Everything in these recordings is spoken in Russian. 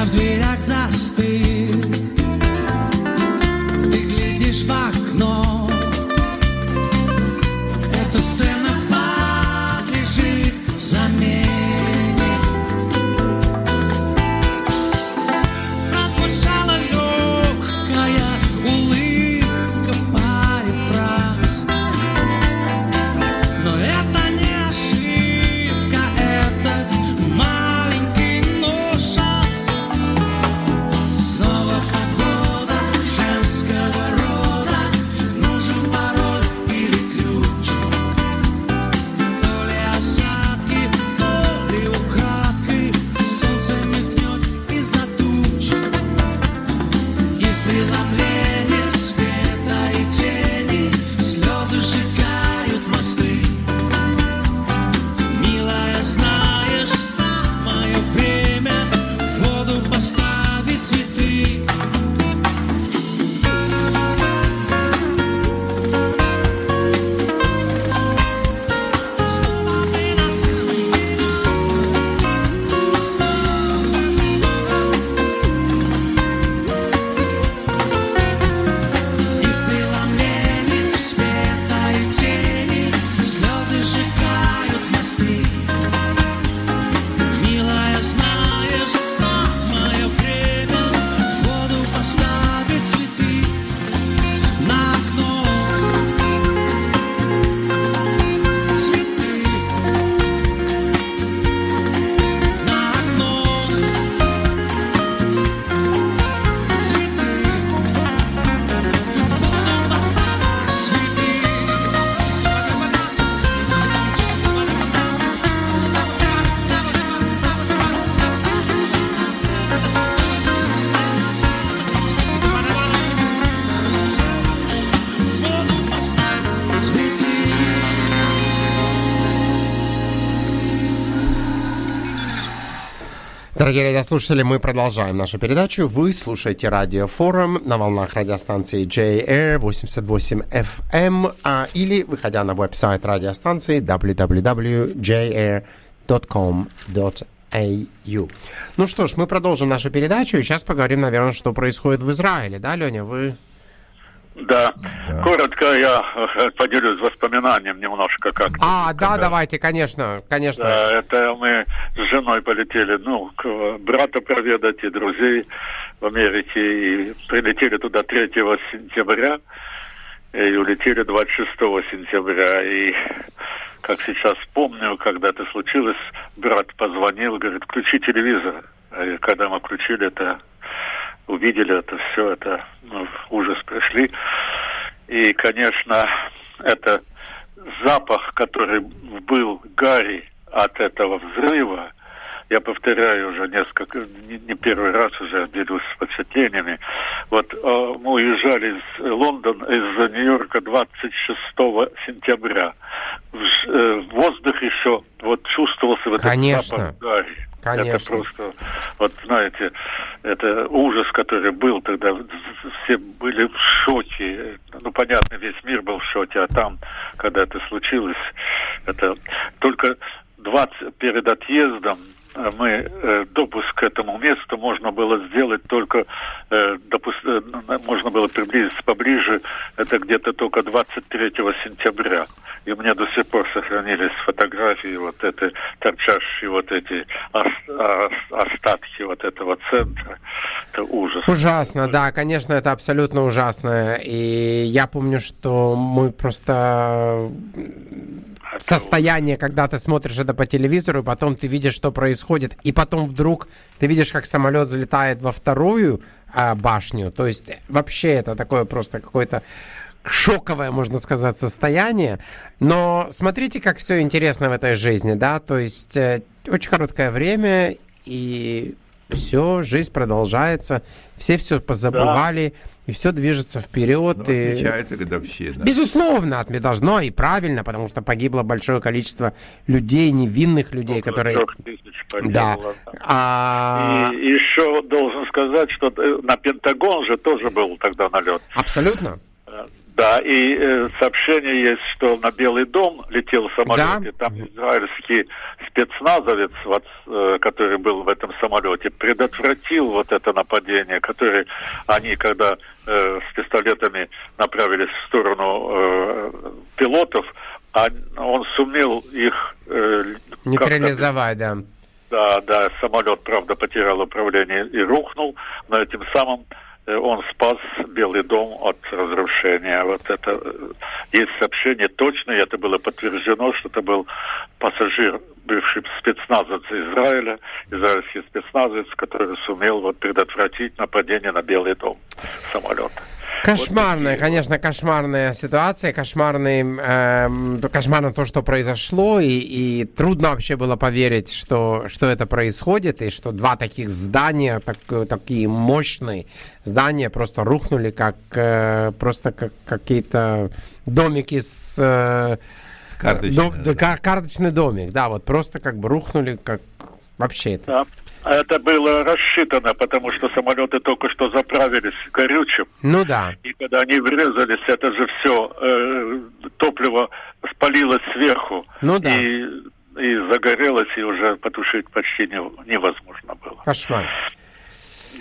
na v dverách zastýl Дорогие радиослушатели, мы продолжаем нашу передачу. Вы слушаете радиофорум на волнах радиостанции JR 88 FM а, или выходя на веб-сайт радиостанции www.jr.com.au. Ну что ж, мы продолжим нашу передачу и сейчас поговорим, наверное, что происходит в Израиле. Да, Леня, вы... Да. Коротко я э, поделюсь воспоминанием немножко как. А, да, давайте, конечно, конечно. Да, это мы с женой полетели, ну, к брата проведать и друзей в Америке. И прилетели туда 3 сентября и улетели 26 сентября. И как сейчас помню, когда это случилось, брат позвонил, говорит, включи телевизор. И когда мы включили это, увидели это все, это ну, в ужас пришли. И, конечно, это запах, который был Гарри от этого взрыва, я повторяю уже несколько, не, не первый раз уже делюсь впечатлениями. Вот э, мы уезжали из Лондона, из Нью-Йорка 26 сентября. В, э, воздух еще вот чувствовался вот Конечно. этот запах Гарри. Конечно. Это просто, вот знаете, это ужас, который был тогда. Все были в шоке. Ну, понятно, весь мир был в шоке, а там, когда это случилось, это только 20 перед отъездом мы э, допуск к этому месту можно было сделать только э, допус- э, н- можно было приблизиться поближе. Это где-то только 23 сентября. И у меня до сих пор сохранились фотографии вот этой торчащие вот эти ос- ос- остатки вот этого центра. Это ужас. Ужасно, да, конечно, это абсолютно ужасно. И я помню, что мы просто Состояние, когда ты смотришь это по телевизору, потом ты видишь, что происходит, и потом вдруг ты видишь, как самолет взлетает во вторую а, башню. То есть вообще это такое просто какое-то шоковое, можно сказать, состояние. Но смотрите, как все интересно в этой жизни, да, то есть э, очень короткое время, и все, жизнь продолжается, все все позабывали, и все движется вперед. Ну, и... отмечается годовщина. Безусловно, отме- должно и правильно, потому что погибло большое количество людей, невинных людей, около которые... трех тысяч погибло, Да. да. А, И еще должен сказать, что э, на Пентагон же тоже был тогда налет. Абсолютно. Да, и э, сообщение есть, что на Белый дом летел самолет, Да. и там израильский спецназовец, вот, э, который был в этом самолете, предотвратил вот это нападение, которое они, когда э, с пистолетами направились в сторону э, пилотов, а он сумел их э, Нейтрализовать, да. да, да, самолет, правда, потерял управление и рухнул, но этим самым он спас Белый дом от разрушения. Вот это э, есть сообщение точное, это было подтверждено, что это был пассажир, бывший спецназовец Израиля, израильский спецназовец, который сумел вот предотвратить нападение на Белый дом самолета. Кошмарная, конечно, кошмарная ситуация, кошмарный, эм, кошмарно то, что произошло, и, и трудно вообще было поверить, что, что это происходит, и что два таких здания, так, такие мощные здания просто рухнули, как э, просто как какие-то домики с... э, Карточные, дом- да. кар- карточный домик, да, вот просто как бы рухнули, как вообще это. Да. Это было рассчитано, потому что самолеты только что заправились горючим. Ну да. И когда они врезались, это же все топливо спалилось сверху. Ну да. И, и загорелось, и уже потушить почти не- невозможно было. Кошмар.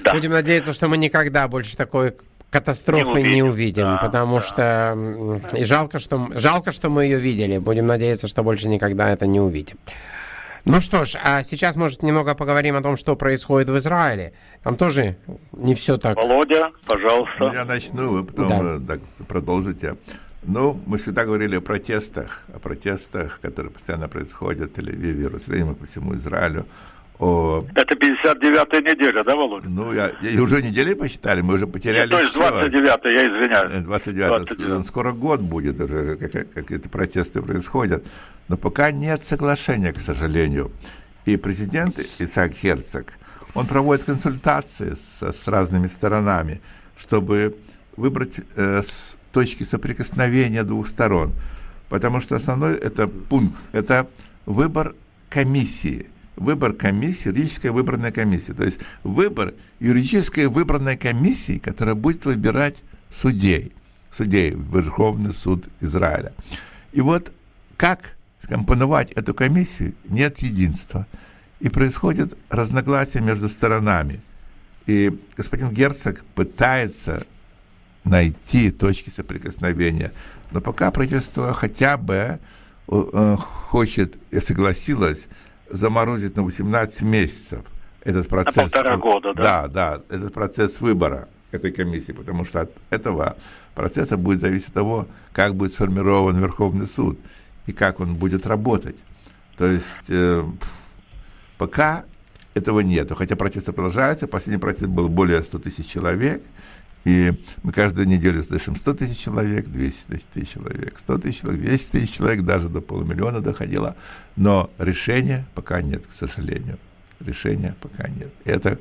Да. Будем надеяться, что мы никогда больше такой катастрофы не Не увидим, увидим, да, потому да. что и жалко, что жалко, что мы ее видели. Будем надеяться, что больше никогда это не увидим. Ну что ж, а сейчас, может, немного поговорим о том, что происходит в Израиле. Там тоже не все так. Володя, пожалуйста. я начну, вы потом Да. э, продолжите. Ну, мы всегда говорили о протестах, о протестах, которые постоянно происходят в Тель-Авиве, Иерусалиме, по всему Израилю. О, Это 59-я неделя, да, Володя? ну, я, я- уже недели посчитали, мы уже потеряли То есть всё. 29 я извиняюсь. Э, 29 29. скоро год будет уже, как, как эти протесты происходят. Но пока нет соглашения, к сожалению. И президент Исаак Херцог, он проводит консультации с, с разными сторонами, чтобы выбрать э, с- точки соприкосновения двух сторон. Потому что основной это пункт, это выбор комиссии. Выбор комиссии, юридическая выборная комиссия. То есть выбор юридической выборной комиссии, которая будет выбирать судей. Судей Верховный суд Израиля. И вот как скомпоновать эту комиссию, нет единства. И происходит разногласия между сторонами. И господин Герцог пытается найти точки соприкосновения. Но пока правительство хотя бы э, хочет и согласилось заморозить на 18 месяцев этот процесс. полтора года, Да, да? да, этот процесс выбора этой комиссии, потому что от этого процесса будет зависеть от того, как будет сформирован Верховный суд и как он будет работать. То есть э, пока этого нету, хотя протесты продолжаются. Последний протест был более 100 тысяч человек, и мы каждую неделю слышим 100 тысяч человек, 200 тысяч человек, 100 тысяч человек, 200 тысяч человек, даже до полумиллиона доходило. Но решения пока нет, к сожалению. Решения пока нет. Это,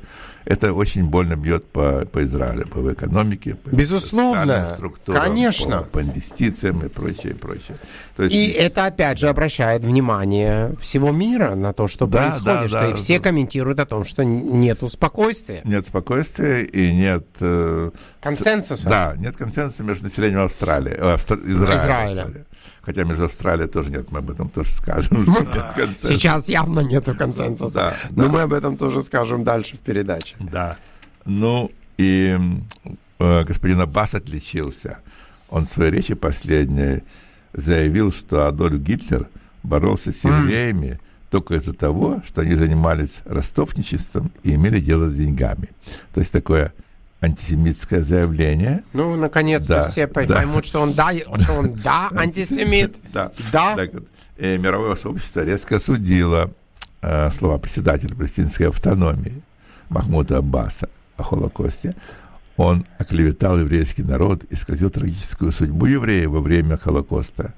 это очень больно бьет по, по Израилю, по экономике, по Безусловно, структурам, конечно. По, по инвестициям и прочее, прочее. То есть, И это опять же обращает внимание всего мира на то, что Да, происходит, да, что да. и все комментируют о том, что нету спокойствия. нет спокойствия и нет... э, Консенсуса. Да, нет консенсуса между населением Австралии, э, Австра- Израиля. Израиля. Австралии. Хотя между Австралией тоже нет, мы об этом тоже скажем. что нет. Сейчас явно нету консенсуса. Да, Но да. мы об этом тоже скажем дальше в передаче. Да. Ну, и э, господин Аббас отличился. Он в своей речи последней заявил, что Адольф Гитлер боролся с евреями только из-за того, что они занимались ростовничеством и имели дело с деньгами. То есть такое антисемитское заявление. Ну, наконец-то Да, все да. поймут, что он да, что он да, антисемит. Да. Да. Так вот, э, мировое сообщество резко осудило э, слова председателя палестинской автономии Махмуда Аббаса о Холокосте. Он оклеветал еврейский народ, исказил трагическую судьбу евреев во время Холокоста.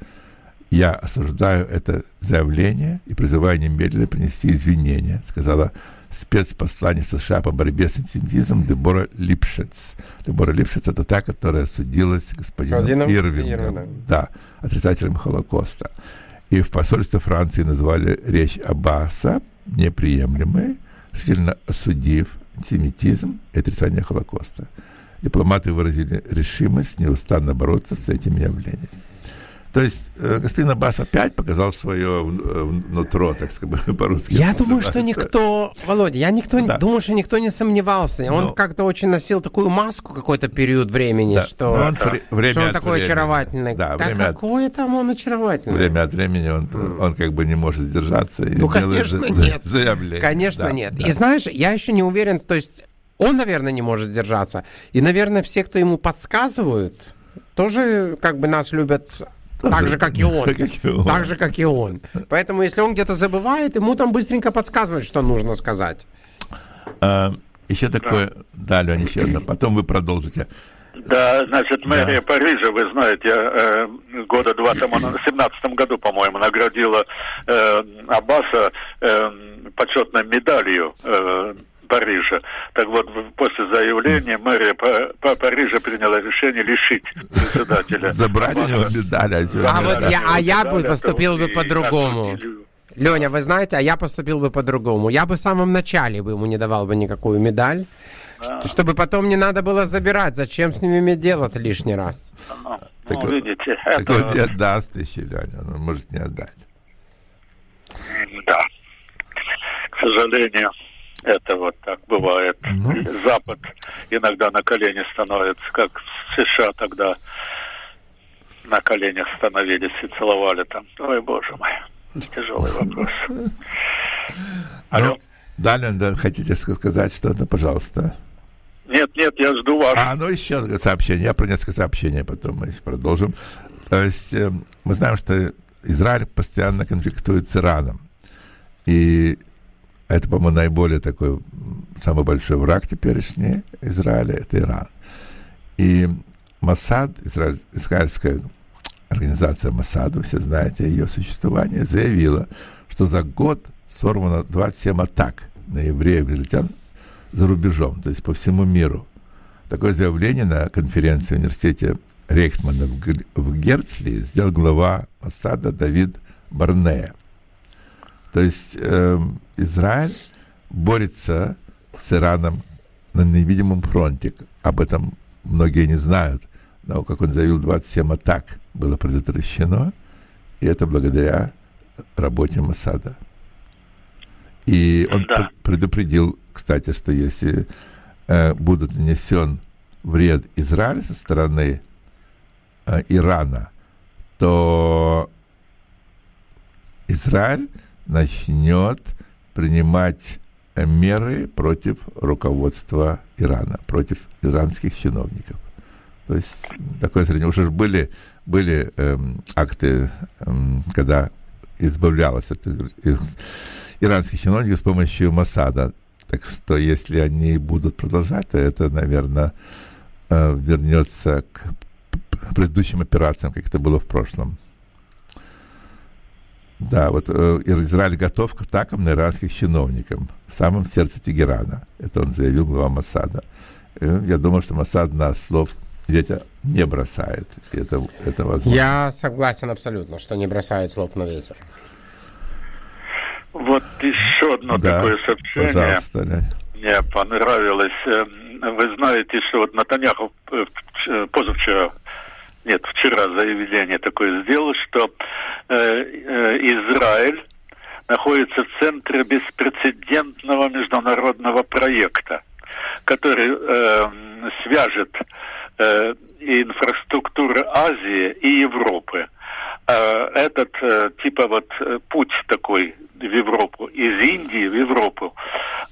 Я осуждаю это заявление и призываю немедленно принести извинения, сказала спецпосланник США по борьбе с антисемитизмом Дебора Липшец. Дебора Липшец – это та, которая судилась господином Господином Ирвингом, Ирвингом. да, отрицателем Холокоста. И в посольстве Франции назвали речь Аббаса неприемлемой, решительно осудив антисемитизм и отрицание Холокоста. Дипломаты выразили решимость неустанно бороться с этим явлением. То есть э, господин Аббас опять показал свое э, нутро, так сказать, по-русски. Я думаю, что никто, Володя, я никто, Да. думаю, что никто не сомневался. Он Ну. как-то очень носил такую маску какой-то период времени, Да, что, но он вре- время что он от такой времени. очаровательный. Да, Да время от- какой там он очаровательный? Время от времени он, он как бы не может сдержаться и Ну, конечно, нет. заявление. Конечно, Да, нет. да. И знаешь, я еще не уверен, то есть он, наверное, не может держаться. И, наверное, все, кто ему подсказывают, тоже как бы нас любят так же, как и он. Так же, как и он. Поэтому, если он где-то забывает, ему там быстренько подсказывают, что нужно сказать. А, еще такое, да, Лень, еще одно. Потом вы продолжите. Да, значит, мэрия Парижа, вы знаете, э, года два тому, в семнадцатом году, по-моему, наградила э, Аббаса э, почетной медалью э, Парижа. Так вот, после заявления мэрия Па- Парижа приняла решение лишить председателя. Забрать у него медаль. а А вот я- а я бы поступил бы по-другому. Леня, вы знаете, а я поступил бы по-другому. Я бы в самом начале бы ему не давал бы никакую медаль, ш- чтобы потом не надо было забирать. Зачем с ними иметь дело-то лишний раз? Ну, Так, видите, Так это... он не отдаст еще, Леня, он может не отдать. Да. К сожалению, это вот так бывает. Запад иногда на колени становится, как в США тогда на коленях становились и целовали там. Ой, боже мой, тяжелый вопрос. Алло. Ну, да, Лен, да, хотите ска- сказать что-то, пожалуйста? Нет, нет, я жду вас. А, ну еще сообщение. Я про несколько сообщений, потом мы продолжим. То есть э, мы знаем, что Израиль постоянно конфликтует с Ираном. И это, по-моему, наиболее такой самый большой враг теперешний Израиля – это Иран. И Масад, израиль- израильская организация Масад, вы все знаете ее существование, заявила, что за год сорвано 27 атак на евреев израильтян за рубежом, то есть по всему миру. Такое заявление на конференции в университете Гр- в Герцли сделал глава Масада Давид Барнея. То есть эм, Израиль борется с Ираном на невидимом фронте. Об этом многие не знают. Но, как он заявил, 27 атак было предотвращено, и это благодаря работе Масада. И он Да. пр- предупредил, кстати, что если э, будет нанесен вред Израилю со стороны э, Ирана, то Израиль начнет принимать меры против руководства Ирана, против иранских чиновников. То есть такое зрение. Уже были, были эм, акты, эм, когда избавлялась от иранских чиновников с помощью Масада. Так что если они будут продолжать, то это, наверное, э, вернется к предыдущим операциям, как это было в прошлом. Да, вот э, Израиль готов к атакам на иранских чиновников в самом сердце Тегерана. Это он заявил глава Масада. Э, Я думаю, что Масад на слов ветер не бросает. Это, это возможно. Я согласен абсолютно, что не бросают слов на ветер. Вот еще одно да, такое сообщение. пожалуйста, Лень. Мне понравилось. Э, Вы знаете, что вот Натаньяху э, вч- позавчера, нет, вчера заявление такое сделал, что э, э, Израиль находится в центре беспрецедентного международного проекта, который э, свяжет э, инфраструктуры Азии и Европы. Э, этот э, типа вот э, путь такой в Европу, из Индии в Европу,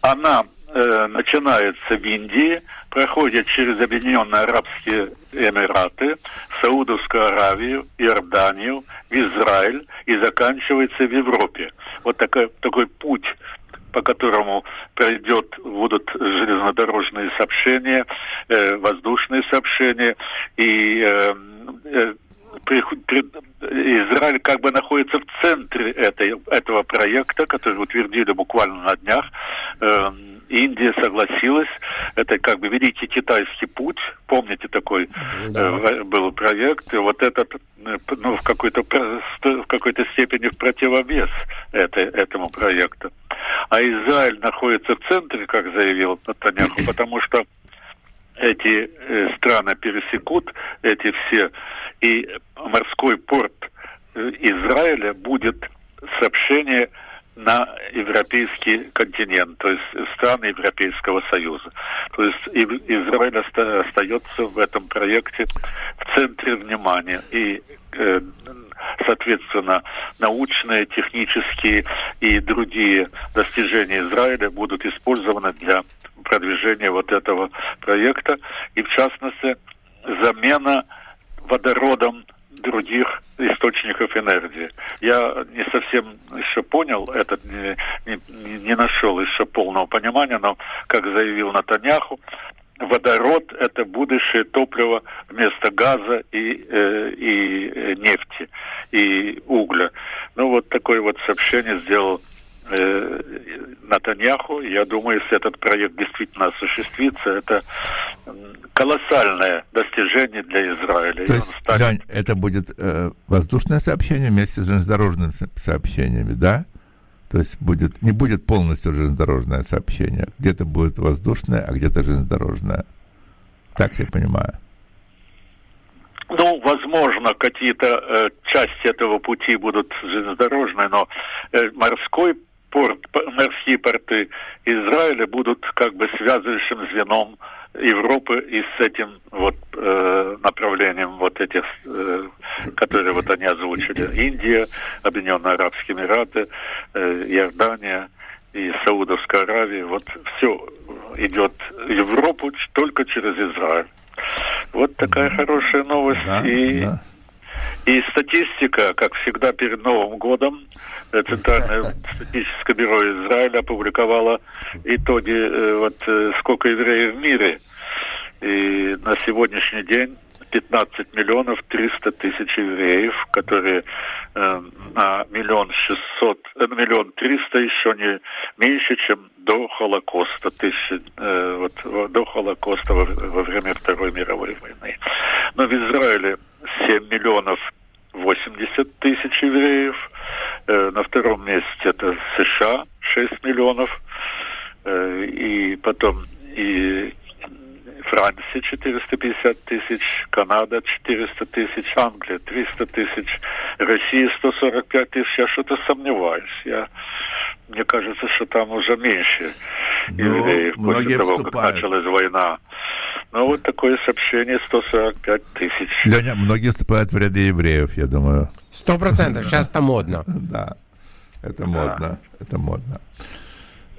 она э, начинается в Индии, проходит через Объединенные Арабские Эмираты, Саудовскую Аравию, Иорданию, в Израиль и заканчивается в Европе. Вот такой, такой путь по которому пройдет, будут железнодорожные сообщения, э, воздушные сообщения, и э, э, Израиль как бы находится в центре этой, этого проекта, который утвердили буквально на днях. Э, Индия согласилась. Это как бы Великий Китайский путь. Помните такой Да. э, был проект? И вот этот э, ну, в какой-то в какой-то степени в противовес этой, этому проекту. А Израиль находится в центре, как заявил Натаньяху, потому что эти э, страны пересекут, эти все, и морской порт Израиля будет сообщение на европейский континент, то есть страны Европейского Союза. То есть Израиль оста- остается в этом проекте в центре внимания. И, э, соответственно, научные, технические и другие достижения Израиля будут использованы для продвижения вот этого проекта. И, в частности, замена водородом других источников энергии. Я не совсем еще понял, этот не, не, не нашел еще полного понимания, но, как заявил Натаняху, водород – это будущее топливо вместо газа и, э, и э, нефти, и угля. Ну, вот такое вот сообщение сделал э, Натаньяху. Я думаю, если этот проект действительно осуществится, это колоссальное достижение для Израиля. То есть, станет- Лень, это будет э, воздушное сообщение вместе с железнодорожными со- сообщениями, да? То есть будет, не будет полностью железнодорожное сообщение. Где-то будет воздушное, а где-то железнодорожное. Так я понимаю. Ну, возможно, какие-то э, части этого пути будут железнодорожные, но э, морской порт, морские порты Израиля будут как бы связывающим звеном Европы и с этим вот э, направлением вот этих, э, которые вот они озвучили. Индия, Объединенные Арабские Эмираты, э, Иордания и Саудовская Аравия. Вот все идет в Европу только через Израиль. Вот такая хорошая новость. Да, и, да. И статистика, как всегда перед Новым годом, э, Центральное статистическое бюро Израиля опубликовало итоги, э, вот э, сколько евреев в мире. И на сегодняшний день 15 миллионов 300 тысяч евреев, которые э, на миллион шестьсот, на миллион триста еще не меньше, чем до Холокоста, тысячи, э, вот, во- до Холокоста во, во время Второй мировой войны. Но в Израиле 7 миллионов 80 тысяч евреев, Э, на втором месте это США 6 миллионов, Э, и потом и Франция 450 тысяч, Канада 400 тысяч, Англия 300 тысяч, Россия 145 тысяч. Я что-то сомневаюсь. Я, мне кажется, что там уже меньше Ну, евреев после того, как вступают. началась война. Ну, вот такое сообщение 145 тысяч. Леня, многие вступают в ряды евреев, я думаю. Сто процентов. Сейчас это модно. Да, это модно, это модно.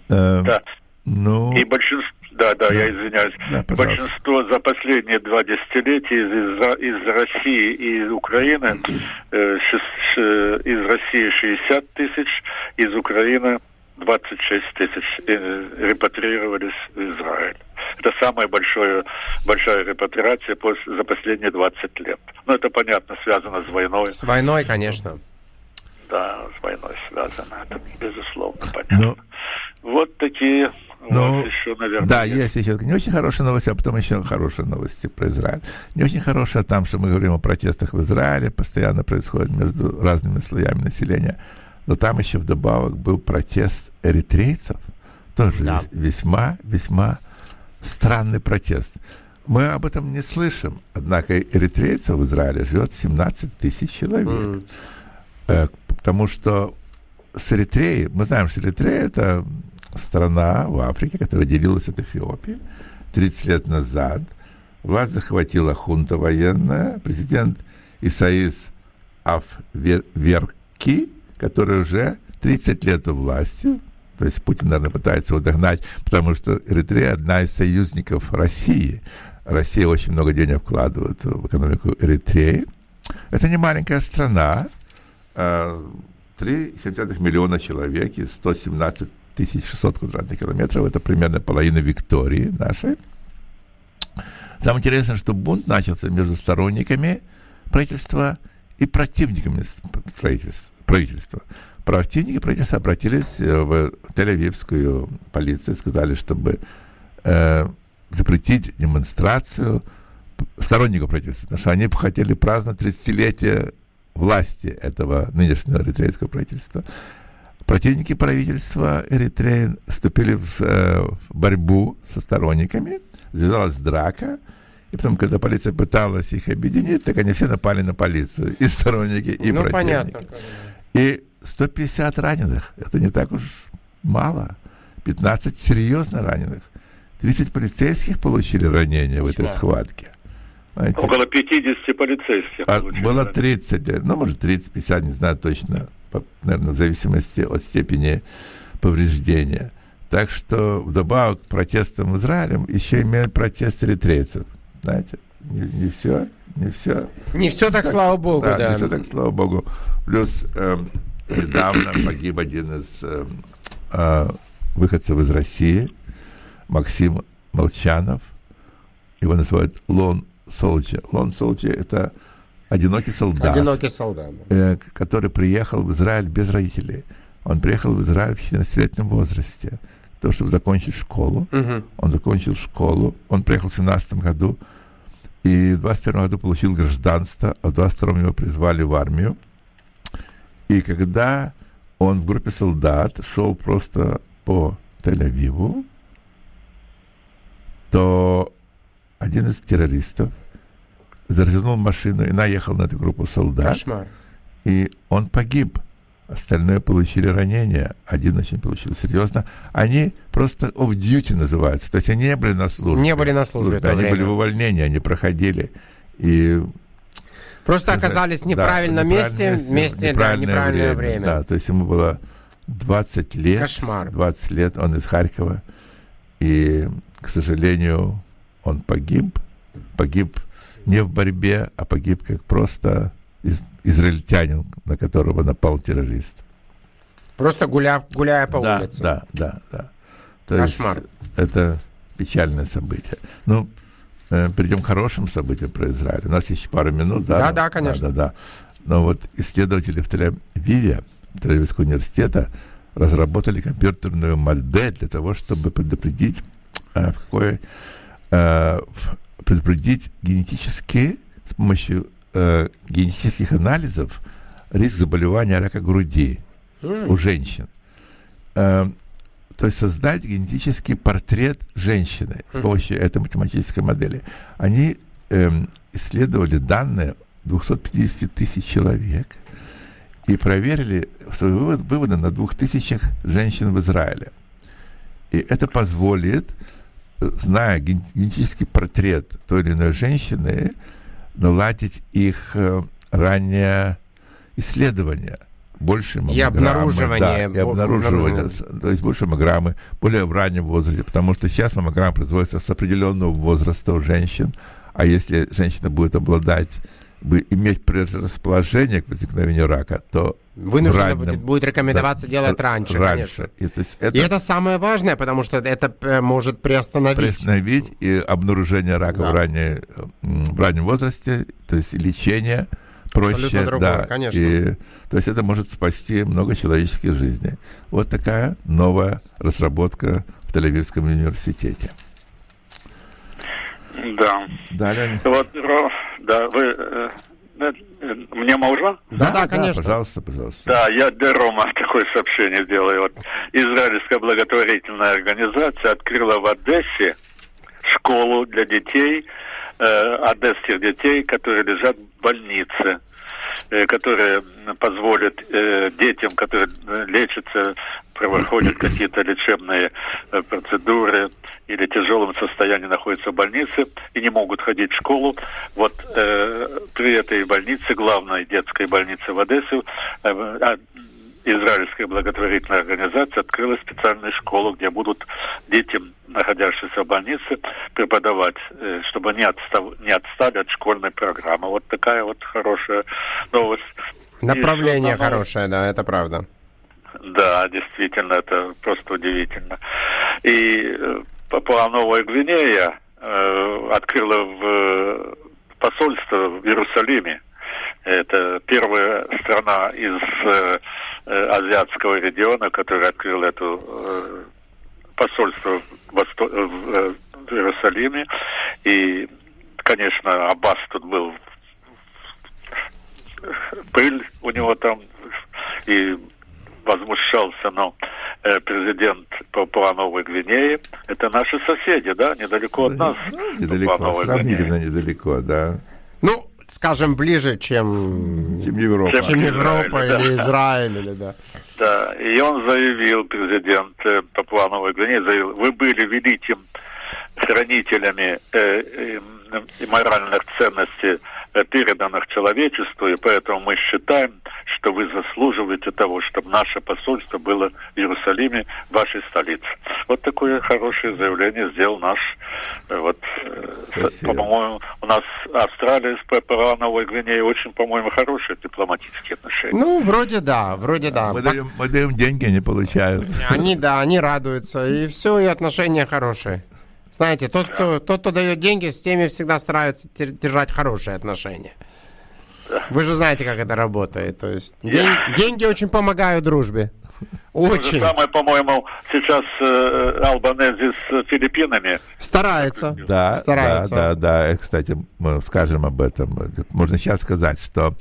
Э, Да. Ну, И большинство, да, да, я извиняюсь, Да, пожалуйста. большинство за последние два десятилетия из, из, из России и из Украины, э, шест- из России 60 тысяч, из Украины 26 тысяч э, репатрировались в Израиль. Это самая большая, большая репатриация за последние 20 лет. Ну, это, понятно, связано с войной. С войной, конечно. Да, с войной связано. Это, безусловно, понятно. ну, Вот такие, Ну, еще, наверное, Да, есть еще не очень хорошие новости, а потом еще хорошие новости про Израиль. Не очень хорошие там, что мы говорим о протестах в Израиле, постоянно происходит между разными слоями населения. Но там еще вдобавок был протест эритрейцев. Тоже Да. вес- весьма, весьма странный протест. Мы об этом не слышим. Однако эритрейцев в Израиле живет 17 тысяч человек. Э, Потому что с Эритреей, мы знаем, что Эритрея это страна в Африке, которая делилась от Эфиопии 30 лет назад. Власть захватила хунта военная, президент Исаис Афверки, который уже 30 лет у власти, то есть Путин, наверное, пытается его догнать, потому что Эритрея одна из союзников России. Россия очень много денег вкладывает в экономику Эритреи. Это не маленькая страна, а, 3,7 миллиона человек и 117 тысяч 600 квадратных километров. Это примерно половина Виктории нашей. Самое интересное, что бунт начался между сторонниками правительства и противниками строительства- правительства. Противники правительства обратились э, в Тель-Авивскую полицию сказали, чтобы э, запретить демонстрацию сторонников правительства, потому что они бы хотели праздновать 30-летие власти этого нынешнего эритрейского правительства. Противники правительства Эритреи вступили в, э, в борьбу со сторонниками, завязалась драка, и потом, когда полиция пыталась их объединить, так они все напали на полицию, и сторонники, и ну, противники. понятно. И 150 раненых, это не так уж мало. 15 серьезно раненых. 30 полицейских получили ранения в этой схватке. Знаете, Около 50 полицейских. а было 30, ну, может, 30-50, не знаю точно, по- наверное, в зависимости от степени повреждения. Так что вдобавок к протестам в Израиле еще имеют протест эритрейцев. Знаете, не, не все, не все. Не все так, слава богу, Да, да. не всё так, слава богу. Плюс эм, недавно погиб один из эм, э, выходцев из России, Максим Молчанов. Его называют Лон Солча. Лон Солча – это одинокий солдат Одинокий солдат. да. э, который приехал в Израиль без родителей. Он приехал в Израиль в 14-летнем возрасте, для того, чтобы закончить школу. Мгм. Он закончил школу, он приехал в 17 году, и в 21 году получил гражданство, а в 22 его призвали в армию. И когда он в группе солдат шел просто по Тель-Авиву, то один из террористов развернул машину и наехал на эту группу солдат, Кошмар. и он погиб. Остальные получили ранения. Один очень получил серьезно. Они просто off-duty называются. То есть они не были на службе. Не были на службе то Они время. были в увольнении, они проходили. И Просто оказались в да, неправильном в месте, неправильном вместе, да, неправильное время. Да, то есть ему было 20 лет. Кошмар. 20 лет, он из Харькова. И, к сожалению, он погиб. Погиб не в борьбе, а погиб как просто из- израильтянин, на которого напал террорист. Просто гуля, гуляя по да, улице. Да, да, да. То Кошмар. есть это печальное событие. Ну, э, перейдем к хорошим событиям про Израиль. У нас еще пару минут, да? Да, да, конечно. Да, да, да. Но вот исследователи в Тель-Авиве, Тель-Авивского университета, разработали компьютерную модель для того, чтобы предупредить, э, в какой, э, предупредить генетически с помощью э, генетических анализов риск заболевания рака груди у женщин. Э, то есть создать генетический портрет женщины с Мгм. помощью этой математической модели. Они эм, исследовали данные 250 тысяч человек и проверили свои вывод- выводы на 2000 женщин в Израиле. И это позволит, э, зная ген- генетический портрет той или иной женщины, наладить их э, раннее исследование. Больше маммограммы, обнаруживание, да, и обнаруживание, то есть больше маммограммы, более в раннем возрасте, потому что сейчас маммограмма производится с определенного возраста у женщин, а если женщина будет обладать, бы иметь предрасположение к возникновению рака, то Вынуждена в раннем- будет, будет рекомендоваться да, делать раньше, конечно. И, то есть И это, это самое важное, потому что это э, может приостановить. приостановить и обнаружение рака Да. в, ранней, в раннем возрасте, то есть лечение проще. Абсолютно другое, да, конечно. И, то есть это может спасти много человеческих жизней. Вот такая новая разработка в Тель-Авивском университете. Да. Да, Леонид? Вот, Ро- да, вы... э, э, Мне можно? Да, да, конечно. Пожалуйста, пожалуйста. Да, я для Рома такое сообщение сделаю. Вот израильская благотворительная организация открыла в Одессе школу для детей, э, одесских детей, которые лежат в больнице, которые м, позволят э, детям, которые э, лечатся, проходят какие-то лечебные э, процедуры или в тяжелом состоянии находятся в больнице и не могут ходить в школу. Вот э, при этой больнице, главной детской больнице в Одессе, э, а, израильская благотворительная организация открыла специальную школу, где будут детям, находящимся в больнице, преподавать, э, чтобы они отстав- не отстали от школьной программы. Вот такая вот хорошая новость. Направление самое- хорошее, да, это правда. да, действительно, это просто удивительно. И э, Папуа Новая Гвинея э, открыла в э, посольство в Иерусалиме. Это первая страна из э, азиатского региона, которая открыла эту э, посольство в, Восто- в, э, в Иерусалиме. И, конечно, Аббас тут был пыль у него там и возмущался, но э, президент Папуа Новой Гвинеи. Это наши соседи, да, недалеко от нас. Недалеко, сравнительно Гвинеи. недалеко, да. Ну, скажем, ближе, чем, Чем Европа. Чем- чем Европа Израиль, да. или Израиль, или да. Да, и он заявил, президент э, Папуа Новой Гвинеи заявил, вы были великим хранителями э, э, моральных ценностей, переданных человечеству, и поэтому мы считаем, что вы заслуживаете того, чтобы наше посольство было в Иерусалиме, вашей столице. Вот такое хорошее заявление сделал наш, э, вот, э, по-моему, у нас Австралия с Папуа Новой Гвинеей очень, по-моему, хорошие дипломатические отношения. Ну, вроде да, вроде да. Мы даем, мы даем деньги, они получают. Они, да, они радуются, и все, и отношения хорошие. Знаете, тот, кто, тот, кто дает деньги, с теми всегда стараются держать хорошие отношения. Вы же знаете, как это работает. То есть ден- деньги очень помогают дружбе. То же Очень. самое, по-моему, сейчас э, Албанези с Филиппинами. Старается. Да, Старается. да, да, да. И, Кстати, мы скажем об этом. Можно сейчас сказать, что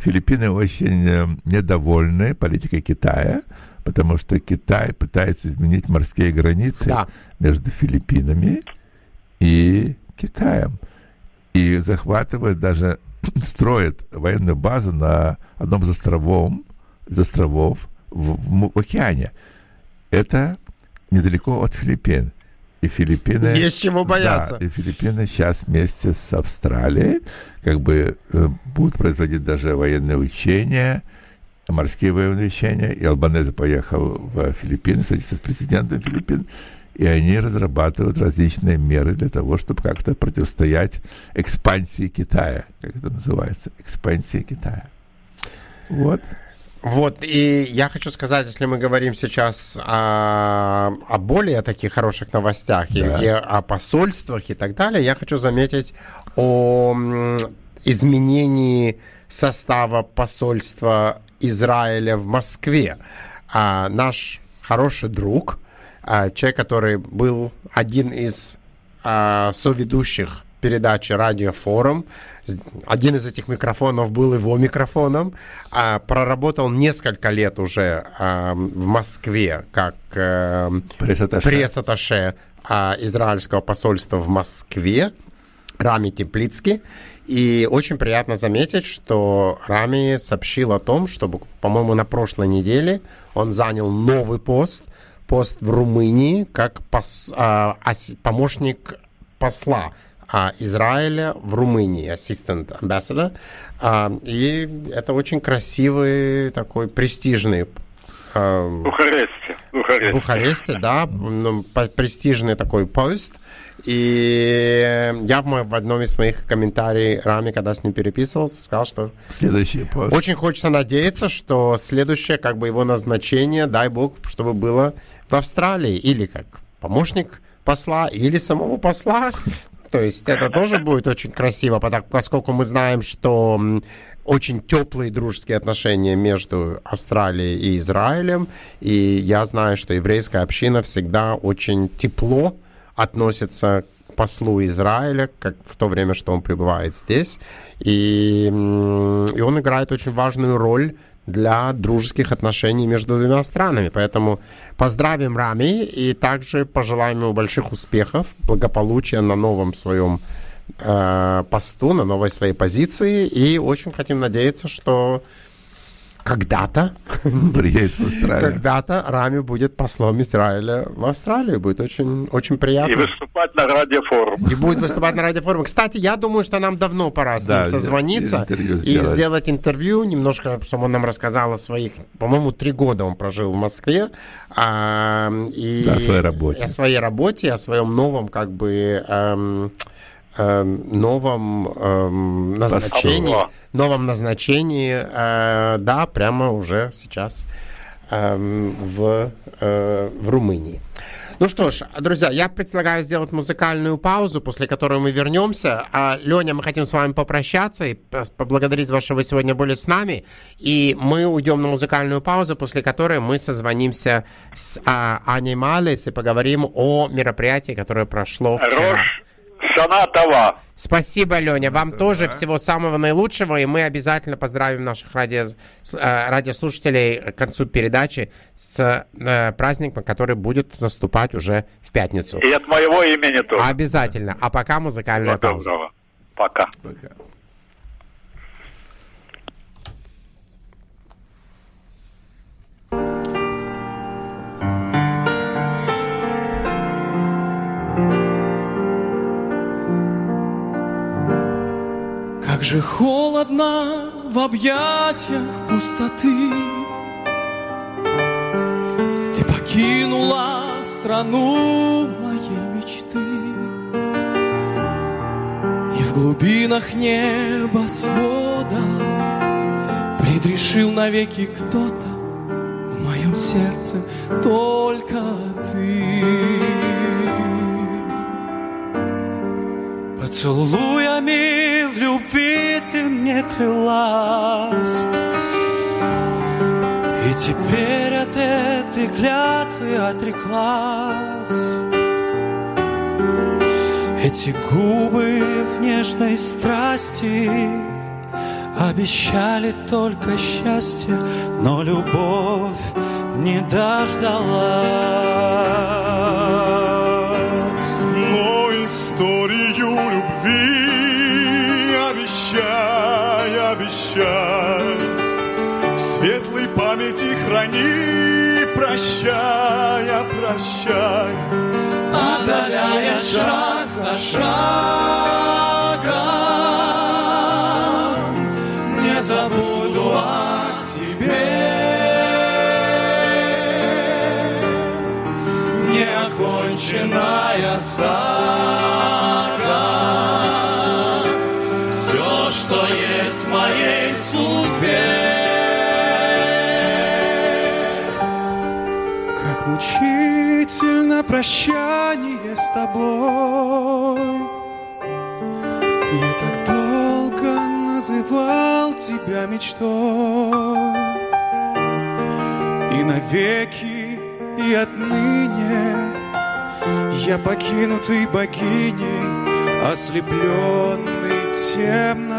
Филиппины очень э, недовольны политикой Китая, потому что Китай пытается изменить морские границы Да. между Филиппинами и Китаем. И захватывает даже, строит военную базу на одном из островов, из островов в, в океане. Это недалеко от Филиппин. И Филиппины... Есть чего бояться. Да, и Филиппины сейчас вместе с Австралией как бы э, будут производить даже военные учения, морские военные учения. И Албанезе поехал в Филиппины, встретиться с президентом Филиппин. И они разрабатывают различные меры для того, чтобы как-то противостоять экспансии Китая. Как это называется? Экспансии Китая. Вот. Вот, и я хочу сказать, если мы говорим сейчас о, о более таких хороших новостях и- Да. и, о посольствах и так далее, я хочу заметить о изменении состава посольства Израиля в Москве. А, наш хороший друг, а, человек, который был один из а, соведущих передачи «Радиофорум». Один из этих микрофонов был его микрофоном. А, проработал несколько лет уже а, в Москве как эм, Пресс-атташе. пресс-атташе а, израильского посольства в Москве Рами Теплицкий. И очень приятно заметить, что Рами сообщил о том, что, по-моему, на прошлой неделе он занял новый пост, пост в Румынии, как пос- а, ас- помощник посла а, Израиля в Румынии, assistant ambassador. А, и это очень красивый, такой престижный а, Бухаресте. Бухаресте. Бухаресте, да, ну, престижный такой пост. И я в, одном из моих комментариев Раме, когда с ним переписывался, сказал, что Следующий пост. очень хочется надеяться, что следующее, как бы его назначение, дай бог, чтобы было в Австралии. Или как помощник посла, или самого посла. То есть это тоже будет очень красиво, поскольку мы знаем, что очень теплые дружеские отношения между Австралией и Израилем. И я знаю, что еврейская община всегда очень тепло относится к послу Израиля, как в то время, что он пребывает здесь. И, и он играет очень важную роль для дружеских отношений между двумя странами. Поэтому поздравим Рами и также пожелаем ему больших успехов, благополучия на новом своем э, посту, на новой своей позиции. И очень хотим надеяться, что когда-то, Приедет в Австралию. когда-то Рами будет послом Израиля в Австралию. Будет очень, очень И приятно. выступать на радиофоруме. И будет выступать на радиофоруме. Кстати, я думаю, что нам давно пора с Да, ним созвониться и сделать. интервью. Немножко, чтобы он нам рассказал о своих... По-моему, три года он прожил в Москве. а, и Да, о своей работе. О своей работе, о своем новом, как бы... эм, эм, новом эм, назначении, новом назначении, э, да, прямо уже сейчас эм, в, э, в Румынии. Ну что ж, друзья, я предлагаю сделать музыкальную паузу, после которой мы вернемся. А, Леня, мы хотим с вами попрощаться и поблагодарить вас, что вы сегодня были с нами. И мы уйдем на музыкальную паузу, после которой мы созвонимся с а, Аней и поговорим о мероприятии, которое прошло вчера. Рош Шанатова. Спасибо, Леня. Вам тоже всего самого наилучшего, и мы обязательно поздравим наших радио, э, радиослушателей к концу передачи с э, праздником, который будет заступать уже в пятницу. И от моего имени тоже. Обязательно. А пока музыкальная Всего пауза. доброго. Пока. Пока. Же холодно в объятиях пустоты. Ты покинула страну моей мечты. И в глубинах неба свода Предрешил навеки кто-то В моем сердце только ты. Поцелуями в любви ты мне клялась И теперь от этой клятвы отреклась Эти губы в нежной страсти Обещали только счастье, но любовь не дождалась. Обещай, в светлой памяти храни, прощай, прощай, отдаляя шаг за шагом, не забуду о тебе. неоконченная сага. Мучительно прощание с тобой. Я так долго называл тебя мечтой. И навеки, и отныне Я покинутый богиней, Ослепленный темнотой.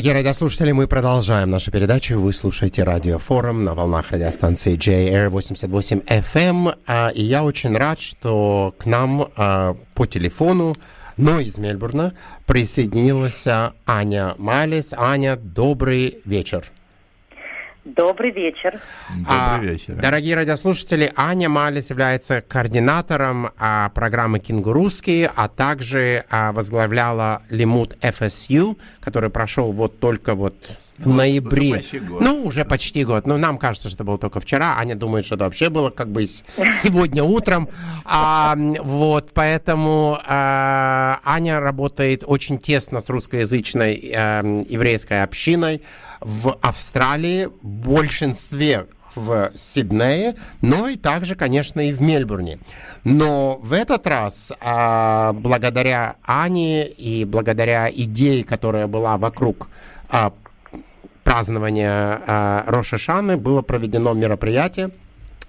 Дорогие радиослушатели, мы продолжаем нашу передачу. Вы слушаете радиофорум на волнах радиостанции JR 88 FM. А, И я очень рад, что к нам а, по телефону, но из Мельбурна, присоединилась а, Аня Малис. Аня, добрый вечер. Добрый вечер. А, Добрый вечер. Дорогие радиослушатели, Аня Малис является координатором а, программы «Кенгурусские», а также а, возглавляла Лимут FSU, который прошел вот только вот в ноябре. почти год. Ну, уже почти год. Но нам кажется, что это было только вчера. Аня думает, что это вообще было как бы сегодня утром. А, вот, поэтому а, Аня работает очень тесно с русскоязычной эм, еврейской общиной в Австралии, в большинстве в Сиднее, но и также, конечно, и в Мельбурне. Но в этот раз, а, благодаря Ане и благодаря идее, которая была вокруг а, празднования а, Роша было проведено мероприятие,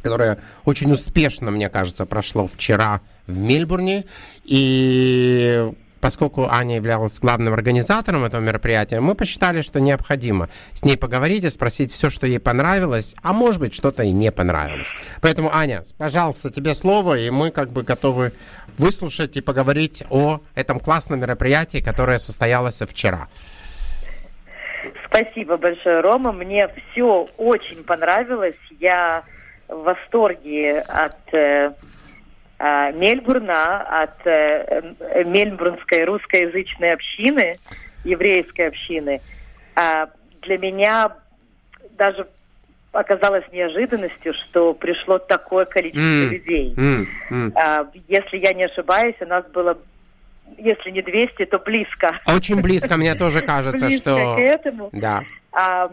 которое очень успешно, мне кажется, прошло вчера в Мельбурне. И поскольку Аня являлась главным организатором этого мероприятия, мы посчитали, что необходимо с ней поговорить и спросить все, что ей понравилось, а может быть, что-то и не понравилось. Поэтому, Аня, пожалуйста, тебе слово, и мы как бы готовы выслушать и поговорить о этом классном мероприятии, которое состоялось вчера. Спасибо большое, Рома. Мне все очень понравилось. Я в восторге от э, а, Мельбурна, от э, э, мельбурнской русскоязычной общины, еврейской общины. А, для меня даже оказалось неожиданностью, что пришло такое количество М. людей. М, м. А, если я не ошибаюсь, у нас было, если не 200, то близко. Очень близко, мне тоже кажется, Близко что... к этому. Да. А,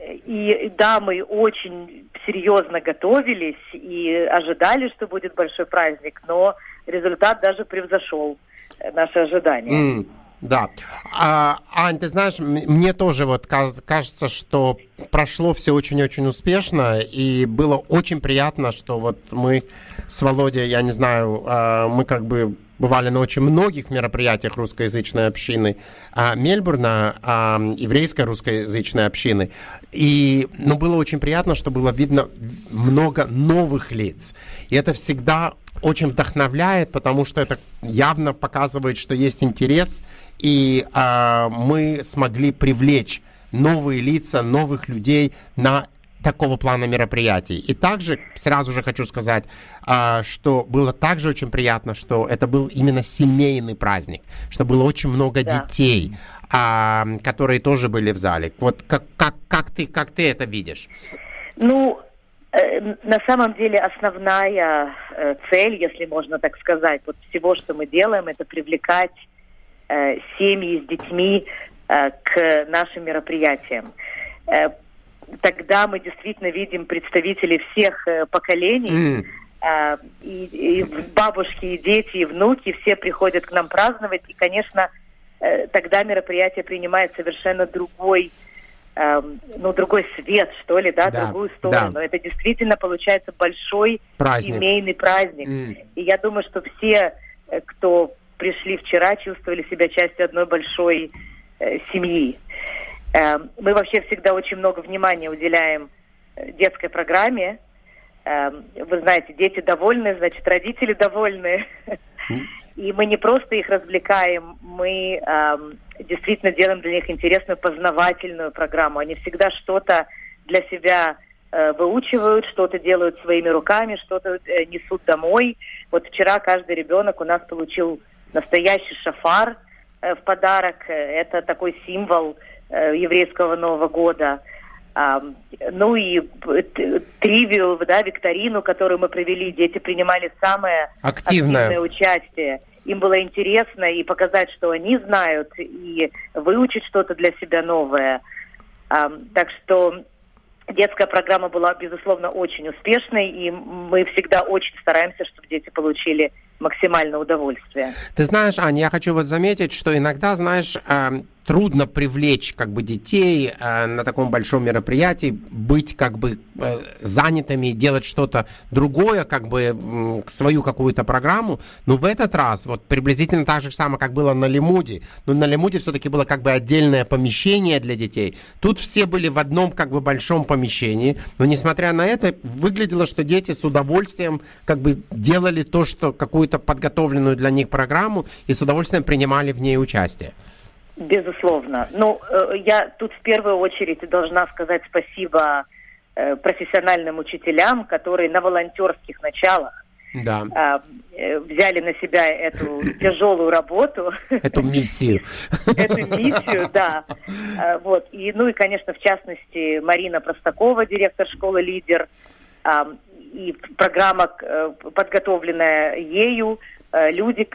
и да, мы очень серьезно готовились и ожидали, что будет большой праздник, но результат даже превзошел э, наши ожидания. М, Да. А, Ань, ты знаешь, мне тоже вот кажется, что прошло все очень-очень успешно, и было очень приятно, что вот мы с Володей, я не знаю, а, мы как бы бывали на очень многих мероприятиях русскоязычной общины а, Мельбурна, а, еврейской русскоязычной общины. И, ну, было очень приятно, что было видно много новых лиц. И это всегда очень вдохновляет, потому что это явно показывает, что есть интерес, и а, мы смогли привлечь новые лица, новых людей на такого плана мероприятий. И также сразу же хочу сказать, а, что было также очень приятно, что это был именно семейный праздник, что было очень много Да. детей, а, которые тоже были в зале. Вот как, как, как, ты, как ты это видишь? Ну, э, на самом деле основная э, цель, если можно так сказать, вот всего, что мы делаем, это привлекать э, семьи с детьми к нашим мероприятиям. Тогда мы действительно видим представителей всех э, поколений. А, и, и бабушки, и дети, и внуки все приходят к нам праздновать. И, конечно, э, тогда мероприятие принимает совершенно другой, эм, ну, другой свет, что ли, да, Да, другую да. сторону. Это действительно получается большой Праздник. семейный праздник. М. И я думаю, что все, э, кто пришли вчера, чувствовали себя частью одной большой э, семьи. Эм, Мы вообще всегда очень много внимания уделяем э, детской программе. Эм, Вы знаете, дети довольны, значит, родители довольны. И мы не просто их развлекаем, мы эм, действительно делаем для них интересную познавательную программу. Они всегда что-то для себя э, выучивают, что-то делают своими руками, что-то э, несут домой. Вот вчера каждый ребенок у нас получил настоящий шафар э, в подарок. Это такой символ еврейского Нового года. Ну и п- т- тривию, да, викторину, которую мы провели, дети принимали самое Активное. активное участие. Им было интересно и показать, что они знают, и выучить что-то для себя новое. Так что детская программа была, безусловно, очень успешной, и мы всегда очень стараемся, чтобы дети получили максимальное удовольствие. Ты знаешь, Аня, я хочу вот заметить, что иногда, знаешь, трудно привлечь как бы детей э, на таком большом мероприятии, быть как бы э, занятыми, делать что-то другое, как бы м, свою какую-то программу. Но в этот раз вот приблизительно так же самое, как было на Лимуде. Но на Лимуде все-таки было как бы отдельное помещение для детей. Тут все были в одном как бы большом помещении. Но несмотря на это, выглядело, что дети с удовольствием как бы делали то, что какую-то подготовленную для них программу и с удовольствием принимали в ней участие. Безусловно. Ну, э, я тут в первую очередь должна сказать спасибо э, профессиональным учителям, которые на волонтерских началах Да. а, э, взяли на себя эту тяжелую работу. Эту миссию. эту миссию, да. А, Вот. И, ну и, конечно, в частности, Марина Простакова, директор школы «Лидер», а, и программа, подготовленная ею, люди,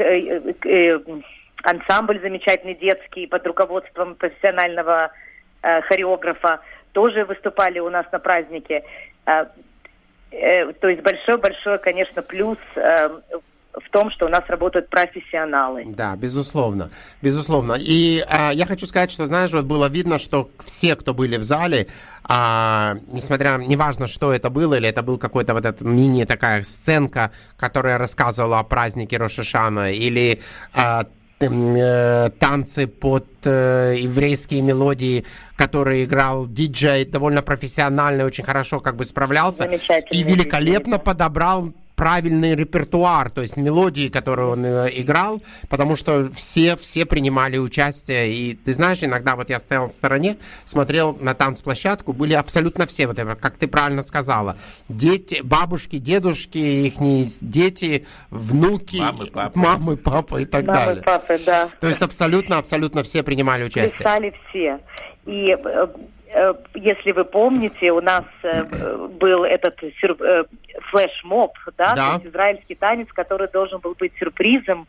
ансамбль замечательный детский под руководством профессионального э, хореографа тоже выступали у нас на празднике. А, э, То есть большой-большой, конечно, плюс э, в том, что у нас работают профессионалы. Да, безусловно, безусловно. И а, я хочу сказать, что, знаешь, вот было видно, что все, кто были в зале, а, несмотря, неважно, что это было, или это был какой-то вот эта мини такая сценка, которая рассказывала о празднике Рошашана, или а, э, танцы под э, еврейские мелодии, которые играл диджей, довольно профессионально, очень хорошо как бы справлялся. И великолепно подобрал правильный репертуар, то есть мелодии, которые он э, играл, потому что все, все принимали участие. И ты знаешь, иногда вот я стоял в стороне, смотрел на танцплощадку, были абсолютно все, вот как ты правильно сказала, дети, бабушки, дедушки, их дети, внуки, Мамы, папы. мамы, папы и так Мамы, далее. папы, да. То есть абсолютно, абсолютно все принимали участие. Писали все. И э, если вы помните, у нас э, э, был этот э, флешмоб, да, Да. то есть израильский танец, который должен был быть сюрпризом,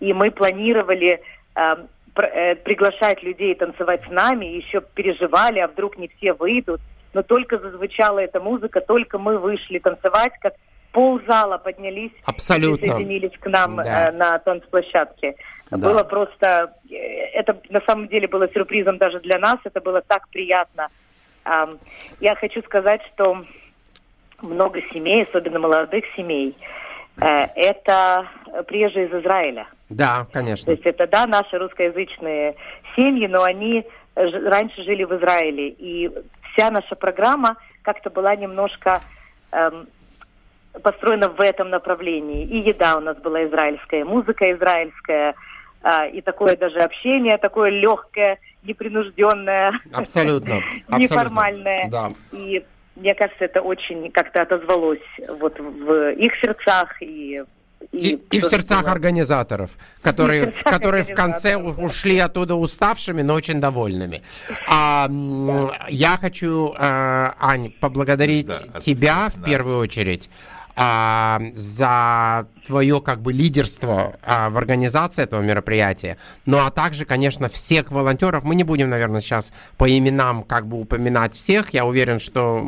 и мы планировали э, пр- э, приглашать людей танцевать с нами, еще переживали, а вдруг не все выйдут. Но только зазвучала эта музыка, только мы вышли танцевать, как ползала поднялись Абсолютно. и присоединились к нам Да. э, на танцплощадке. Да. Было просто, э, это на самом деле было сюрпризом даже для нас, это было так приятно. Я хочу сказать, что много семей, особенно молодых семей, э, это приезжие из Израиля. Да, То конечно. есть это, да, наши русскоязычные семьи, но они раньше жили в Израиле. И вся наша программа как-то была немножко эм, построена в этом направлении. И еда у нас была израильская, музыка израильская, и такое даже общение, такое легкое, непринужденное, Абсолютно. абсолютно. неформальное. Да. И мне кажется, это очень как-то отозвалось вот в их сердцах и И, и в тоже сердцах было- организаторов, которые, И в сердцах которые в конце организаторов, да. ушли оттуда уставшими, но очень довольными. А, м, я хочу, э, Ань, поблагодарить Да, тебя в нас. первую очередь а, за твое как бы лидерство а, в организации этого мероприятия. Ну а также, конечно, всех волонтеров. Мы не будем, наверное, сейчас по именам как бы упоминать всех. Я уверен, что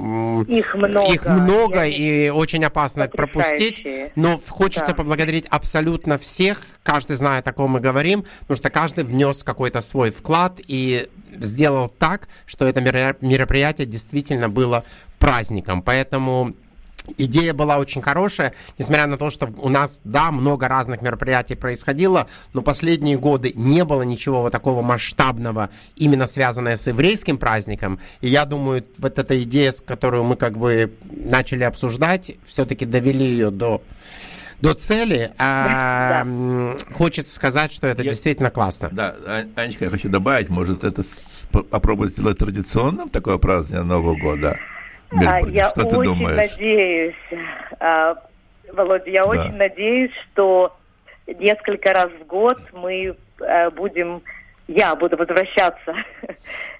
Их много. их много И очень опасно пропустить. Но хочется Да. поблагодарить абсолютно всех. Каждый знает, о ком мы говорим, потому что каждый внес какой-то свой вклад и сделал так, что это меро- мероприятие действительно было праздником. Поэтому Идея была очень хорошая, несмотря на то, что у нас, да, много разных мероприятий происходило, но последние годы не было ничего вот такого масштабного, именно связанное с еврейским праздником. И я думаю, вот эта идея, с которую мы как бы начали обсуждать, все-таки довели ее до до цели. А, м, Хочется сказать, что это Я- действительно классно. Да, Ань- Анечка, я хочу добавить, может, это попробовать сделать традиционным такое празднование Нового года? В А, Мельбурне? Я Что ты очень думаешь? надеюсь, а, Володя, я Да. очень надеюсь, что несколько раз в год мы а, будем, я буду возвращаться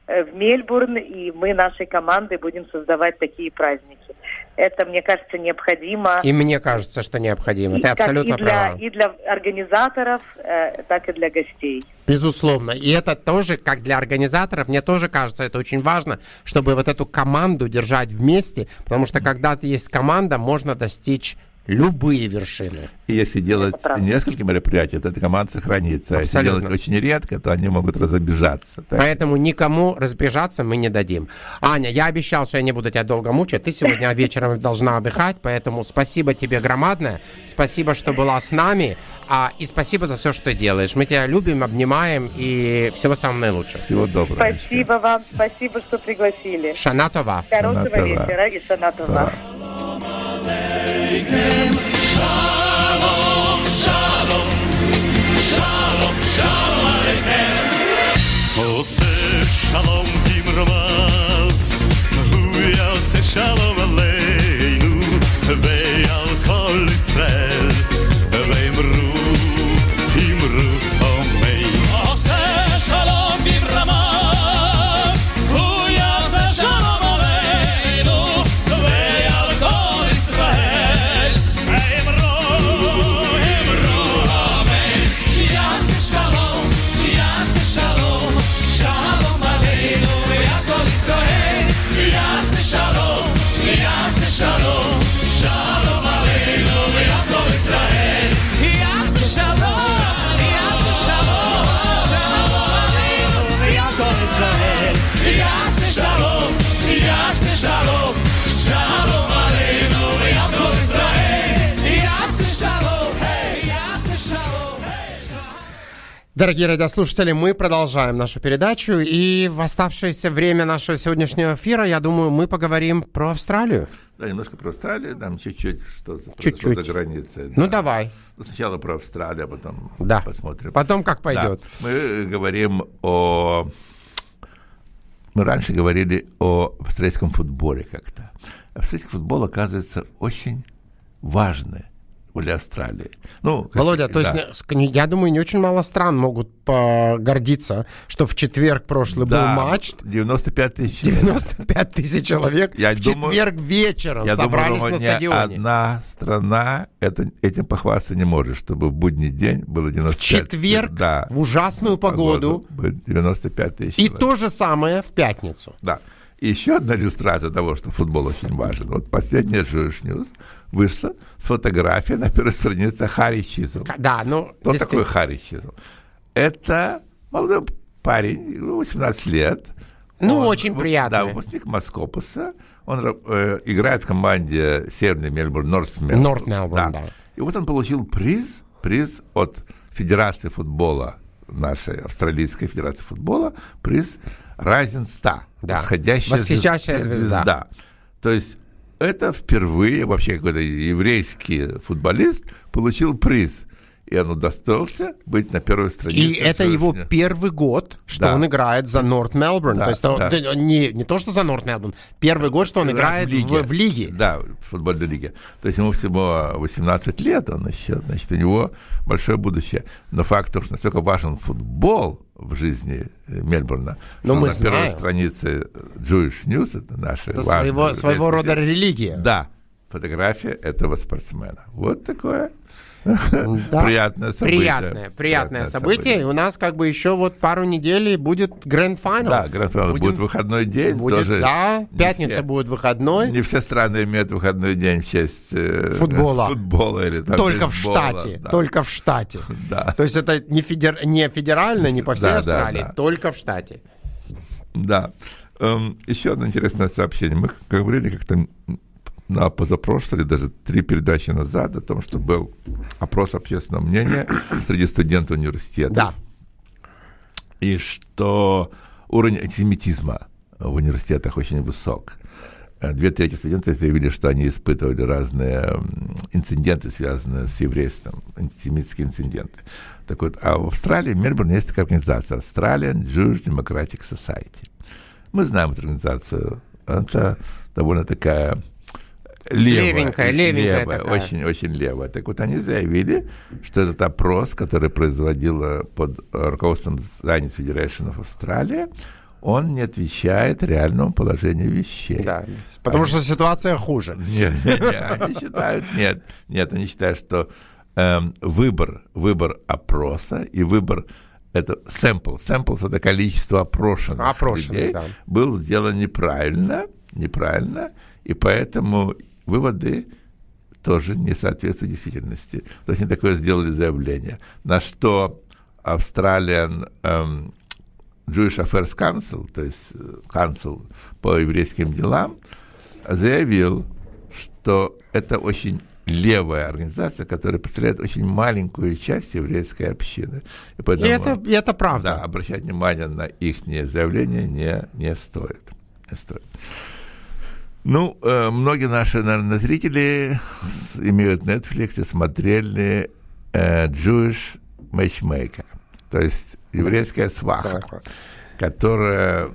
э, в Мельбурн, и мы нашей командой будем создавать такие праздники. Это, мне кажется, необходимо. И мне кажется, что необходимо. и Ты абсолютно и для, права. и для организаторов, э, так и для гостей. Безусловно. И это тоже, как для организаторов, мне тоже кажется, это очень важно, чтобы вот эту команду держать вместе, потому что когда есть команда, можно достичь любые вершины. И если делать несколько мероприятий, то эта команда сохранится. А если Абсолютно. делать очень редко, то они могут разобежаться. Так Поэтому никому разбежаться мы не дадим. Аня, я обещал, что я не буду тебя долго мучить. Ты сегодня вечером должна отдыхать, поэтому спасибо тебе громадное. Спасибо, что была с нами. А, и спасибо за все, что ты делаешь. Мы тебя любим, обнимаем и всего самого наилучшего. Всего доброго. Спасибо вам, спасибо, что пригласили. Шанатова. Хорошего Шанатова. вечера и шанатова. Да. Shalom, shalom, shalom, shalom aleichem. Shalom hu shalom aleinu, ve'al kol Yisrael. Дорогие радиослушатели, мы продолжаем нашу передачу, и в оставшееся время нашего сегодняшнего эфира, я думаю, мы поговорим про Австралию. Да, немножко про Австралию, там чуть-чуть, что Чуть-чуть. за границей. Ну, да. давай. Ну, Сначала про Австралию, а потом Да. посмотрим. Потом как пойдет. Да. Мы говорим о... Мы раньше говорили о австралийском футболе как-то. Австралийский футбол, оказывается, очень важный для Австралии. Ну, как- Володя, то есть, да. не- я думаю, не очень мало стран могут гордиться, что в четверг прошлый был Да, матч, 95 тысяч человек. 95 тысяч человек Я в думаю- четверг вечером Я собрались думаю, на стадионе. одна страна это, этим похвастаться не может, чтобы в будний день было 95 В четверг да, в ужасную погоду. будет 95 тысяч И человек. то же самое в пятницу. Да. И еще одна иллюстрация того, что футбол очень важен. Вот последняя Jewish News вышла с фотографией на первой странице Харри Чизл. Да, ну, Кто такой Харри Чизл? Это молодой парень, ну, 18 лет. Ну, очень в- приятный. Да, выпускник Маскопуса. Он э, играет в команде Северный Мельбурн, Норт Мельбурн. Норт Мельбурн, да. И вот он получил приз, приз от Федерации футбола, нашей Австралийской Федерации футбола, приз Rising Star, Да. восходящая, Восходящая звезда. звезда. То есть это впервые вообще какой-то еврейский футболист получил приз. И он удостоился быть на первой странице. И это его первый год, что Да. он играет за Норт Мелбурн. Да, То есть да. да, не, не то, что за Норт Мелбурн, первый год, что он играет в, в лиге. Да, в футбольной лиге. То есть ему всего 18 лет, он еще, значит, у него большое будущее. Но факт, что настолько важен футбол в жизни э, Мельбурна, Но что мы на первой знаем. странице Jewish News, это наша Это своего, своего рода религия. Да, фотография этого спортсмена. Вот такое Да. приятное событие. Приятное, приятное событие. И у нас как бы еще вот пару недель будет гранд финал. Да, гранд-финал Будем- будет выходной день. Будет, тоже да, не пятница все- будет выходной. Не все страны имеют выходной день в честь э, Футбола. футбола или там, Только в штате, да. только в штате. Да. То есть это не, федер- не федерально, не по всей Да, да, Австралии, да. только в штате. Да. Эм, еще одно интересное сообщение. Мы говорили как-то на позапрошлой, или даже три передачи назад о том, что был опрос общественного мнения среди студентов университета. Да. И что уровень антисемитизма в университетах очень высок. Э, Две трети студентов заявили, что они испытывали разные инциденты, связанные с еврейством, антисемитские инциденты. Так вот, а в Австралии, в Мельбурне есть такая организация Australian Jewish Democratic Society. Мы знаем эту организацию. Это довольно такая левая. Левенькая, левенькая левая, такая. очень, очень левая. Так вот, они заявили, что этот опрос, который производила под руководством Science Federation of Australia, он не отвечает реальному положению вещей. Да. Потому что ситуация хуже. Нет, нет, нет, они считают, нет, нет, они считают, что эм, выбор, выбор опроса и выбор это sample, samples это количество опрошенных, Опрошенных, людей, да. был сделан неправильно, неправильно, и поэтому выводы тоже не соответствуют действительности. То есть они такое сделали заявление. На что Australian эм, Jewish Affairs Council, то есть э, Council по еврейским делам, заявил, что это очень левая организация, которая представляет очень маленькую часть еврейской общины. И И поэтому, это, и это да, правда. обращать внимание на их заявление не, не стоит. Не стоит. Ну, э, многие наши, наверное, зрители имеют Netflix и смотрели э, Jewish Matchmaker, то есть еврейская сваха, Сваха. которая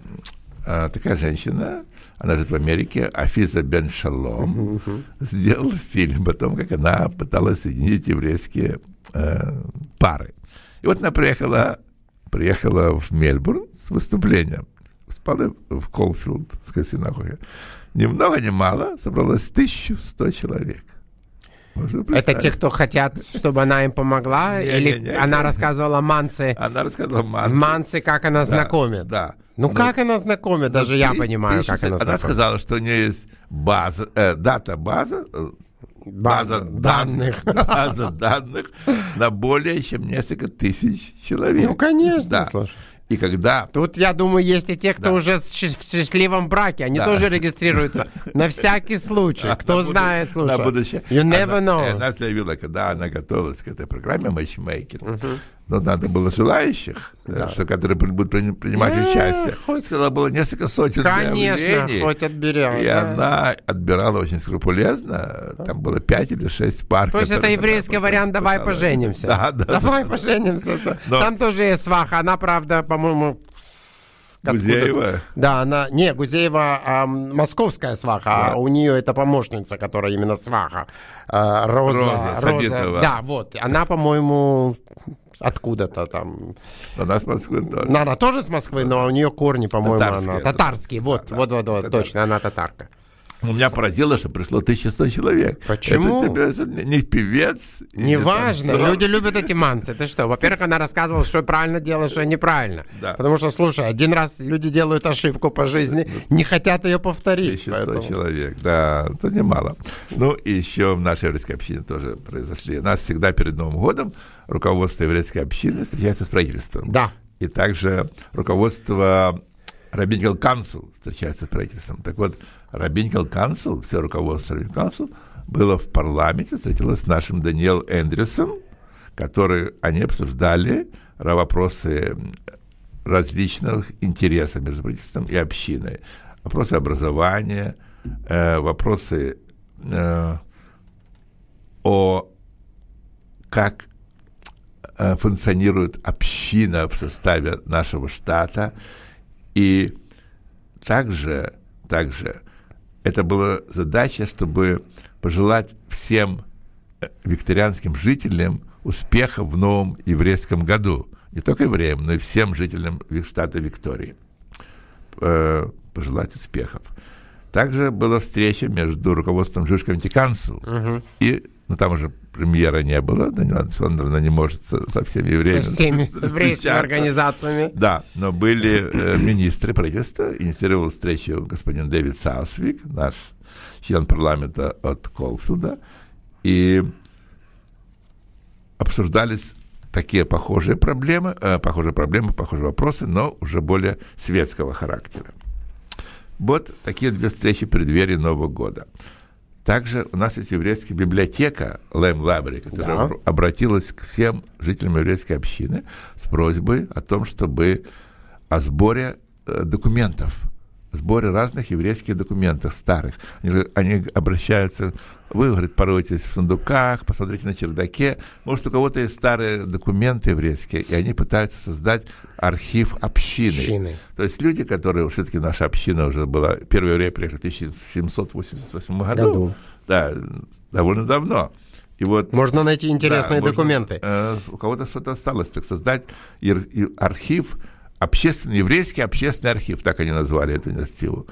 э, такая женщина, она живет в Америке, Афиза Бен Шалом, сделала фильм о том, как она пыталась соединить еврейские э, пары. И вот она приехала, приехала в Мельбурн с выступлением. Спала в Колфилд, в синагоге. Ни много, ни мало собралось 1100 человек. Это те, кто хотят, чтобы она им помогла? Не, или не, не, она это- рассказывала Мансе, Она рассказала Мансе. Мансе, как она Да, знакомит? Да. Ну, Ну, как она знакомит? Даже я понимаю, ты как она Она знакомит. сказала, что у нее есть база, э, дата база, э, данных, база данных на более чем несколько тысяч человек. Ну, конечно, Да. слушай. И когда Тут, я думаю, есть и те, кто Да. уже в счастливом браке. Они Да. тоже регистрируются на всякий случай. Кто на знает, слушай. на будущее. You never она, know. Она заявила, когда она готовилась к этой программе матчмейкинг, но надо было желающих, э, что, которые будут при- принимать Э, участие. хоть- Цело было несколько сотен Конечно, хоть отберем. И да. она отбирала очень скрупулезно. Там было пять или шесть пар. То есть это еврейский вариант «давай поженимся». Да, да. «Давай да. поженимся». Но- Там тоже есть сваха. Она, правда, по-моему... Гузеева? Да, она... Не, Гузеева ам, московская сваха, а у нее это помощница, которая именно сваха. А, Роза. Роза Сабитова. Да, вот. Она, по-моему, откуда-то там... Она с Москвы тоже. Она тоже с Москвы, но у нее корни, по-моему, Татарские. она... Татарские, вот, вот, вот, вот, точно, она татарка. Меня поразило, что пришло 1100 человек. Почему? Это тебе же не не певец. не Неважно, танцор. люди любят эти мансы. Ты что? Во-первых, она рассказывала, что правильно делаешь, что неправильно. Да. Потому что, слушай, один раз люди делают ошибку по жизни, не хотят ее повторить. 1100 поэтому- человек, да, это немало. Ну, и еще в нашей еврейской общине тоже произошли. У нас всегда перед Новым годом руководство еврейской общины встречается с правительством. Да. И также руководство Rabbinical Council встречается с правительством. Так вот, Rabbinical Council, все руководство Rabbinical Council было в парламенте, встретилось с нашим Даниэл Эндрюсом, который они обсуждали вопросы различных интересов между правительством и общиной. Вопросы образования, э, вопросы э, о как э, функционирует община в составе нашего штата. И также, также это была задача, чтобы пожелать всем э, викторианским жителям успеха в новом еврейском году. Не только евреям, но и всем жителям штата Виктории. Э, Пожелать успехов. Также была встреча между руководством Jewish Community Council и, ну там уже премьера не было, Данила Александровна не может со, со всеми евреями Со всеми еврейскими организациями. Да, но были э, министры правительства, инициировал встречу господин Дэвид Саусвик, наш член парламента от Колфилда, и обсуждались такие похожие проблемы, э, похожие проблемы, похожие вопросы, но уже более светского характера. Вот такие две встречи в преддверии Нового года. Также у нас есть еврейская библиотека Лэм Лабри, которая Да. обр- обратилась к всем жителям еврейской общины с просьбой о том, чтобы о сборе э, документов, сборе разных еврейских документов старых. Они, они обращаются, вы, говорит, пороетесь в сундуках, посмотрите на чердаке, может, у кого-то есть старые документы еврейские, и они пытаются создать архив общины. Общины. То есть люди, которые, все-таки наша община уже была, первый еврей приехал в 1788 году, Году. да, довольно давно. И вот Можно найти интересные да, можно, документы. э, у кого-то что-то осталось, так создать архив, общественный, еврейский общественный архив, так они назвали эту инициативу,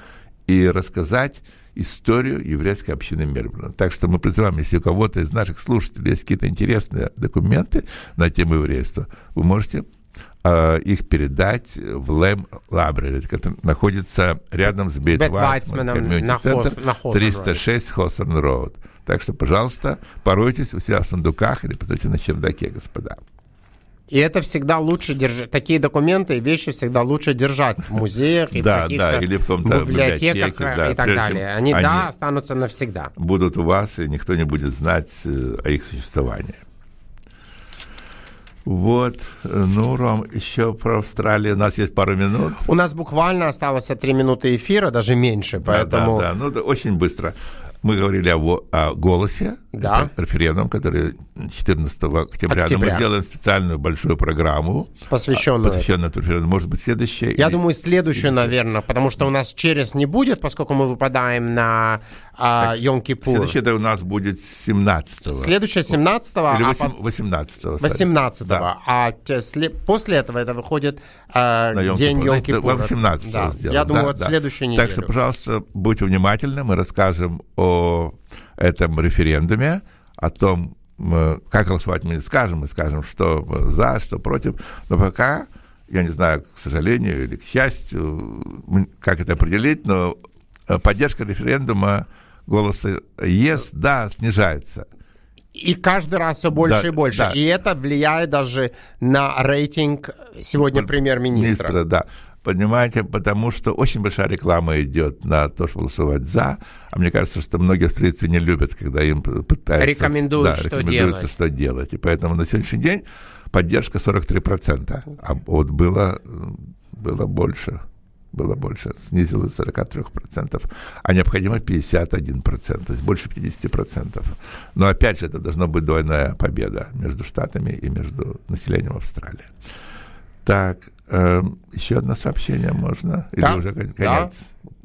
и рассказать историю еврейской общины Мельбурна. Так что мы призываем, если у кого-то из наших слушателей есть какие-то интересные документы на тему еврейства, вы можете э, их передать в Лэм Лабрери, который находится рядом с Вайцман Вайцманом на Хос- Center, на Хосерн 306 Хосерн Роуд. Так что, пожалуйста, поройтесь у себя в сундуках или посмотрите на чердаке, господа. И это всегда лучше держать. Такие документы и вещи всегда лучше держать в музеях и Да, в да, или в библиотеках да, и так далее. чем Они, да, они- останутся навсегда. Будут у вас, и никто не будет знать э, о их существовании. Вот, ну, Ром, еще про Австралию. У нас есть пару минут. У нас буквально осталось три минуты эфира, даже меньше, поэтому... Да, да, ну, это очень быстро. Мы говорили о, о голосе, Да. референдум, который 14 октября. Но Октября. мы делаем специальную большую программу, Посвященную. посвященную этому референдуму. Может быть, следующая? Я или- думаю, следующую, наверное, потому что у нас через не будет, поскольку мы выпадаем на а, Йом-Кипур. Следующая у нас будет 17 Следующая 17-го, Или а восем- по- 18 18-го. Да. А те- сле- после этого это выходит а, На Йом-Кипур. день Йом-Кипура. Вам 17 Да. сделаем. Я думаю, Да, вот да. следующую неделю. Так что, пожалуйста, будьте внимательны. Мы расскажем о этом референдуме, о том, м, как голосовать мы не скажем. Мы скажем, что э, за, что против. Но пока, я не знаю, к сожалению или к счастью, как это определить, но э, поддержка референдума голоса «yes», «да» снижается. И каждый раз все больше Да, и больше. да. И это влияет даже на рейтинг сегодня премьер-министра. Министра, да. Понимаете, потому что очень большая реклама идет на то, чтобы голосовать за. А мне кажется, что многие австрийцы не любят, когда им пытаются... Рекомендуют, что рекомендуется, делать. что делать. И поэтому на сегодняшний день поддержка 43%, а вот было, было больше было больше, снизилось с 43%, а необходимо 51%, то есть больше 50%. Но опять же, это должна быть двойная победа между Штатами и между населением Австралии. Так, еще одно сообщение можно? Или Да, уже кон- да. конец?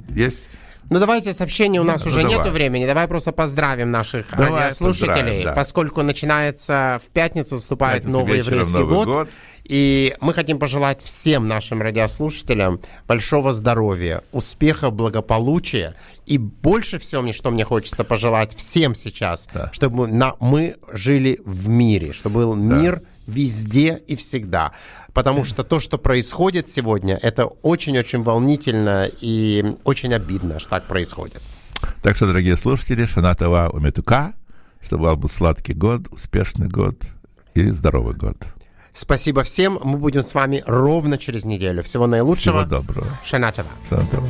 Есть? Ну давайте сообщений у нас Ну, уже давай. нету времени. Давай просто поздравим наших Давай радиослушателей, поздравим, да. поскольку начинается в пятницу наступает Пятницу новый еврейский Новый год. год. И мы хотим пожелать всем нашим радиослушателям большого здоровья, успеха, благополучия. И больше всего, что мне хочется пожелать всем сейчас, чтобы на, мы жили в мире, чтобы был мир везде и всегда. Потому что то, что происходит сегодня, это очень-очень волнительно и очень обидно, что так происходит. Так что, дорогие слушатели, Шанатова Уметука, чтобы у вас был сладкий год, успешный год и здоровый год. Спасибо всем. Мы будем с вами ровно через неделю. Всего наилучшего. Всего доброго. Шанатова. Шанатова.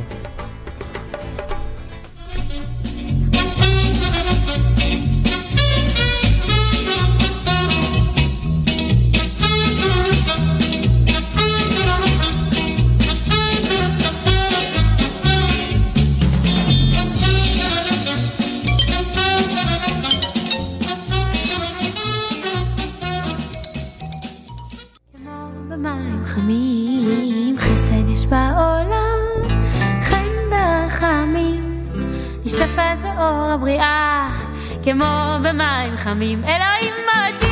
נשטפת באור הבריאה, כמו במים חמים, אלוהים מודי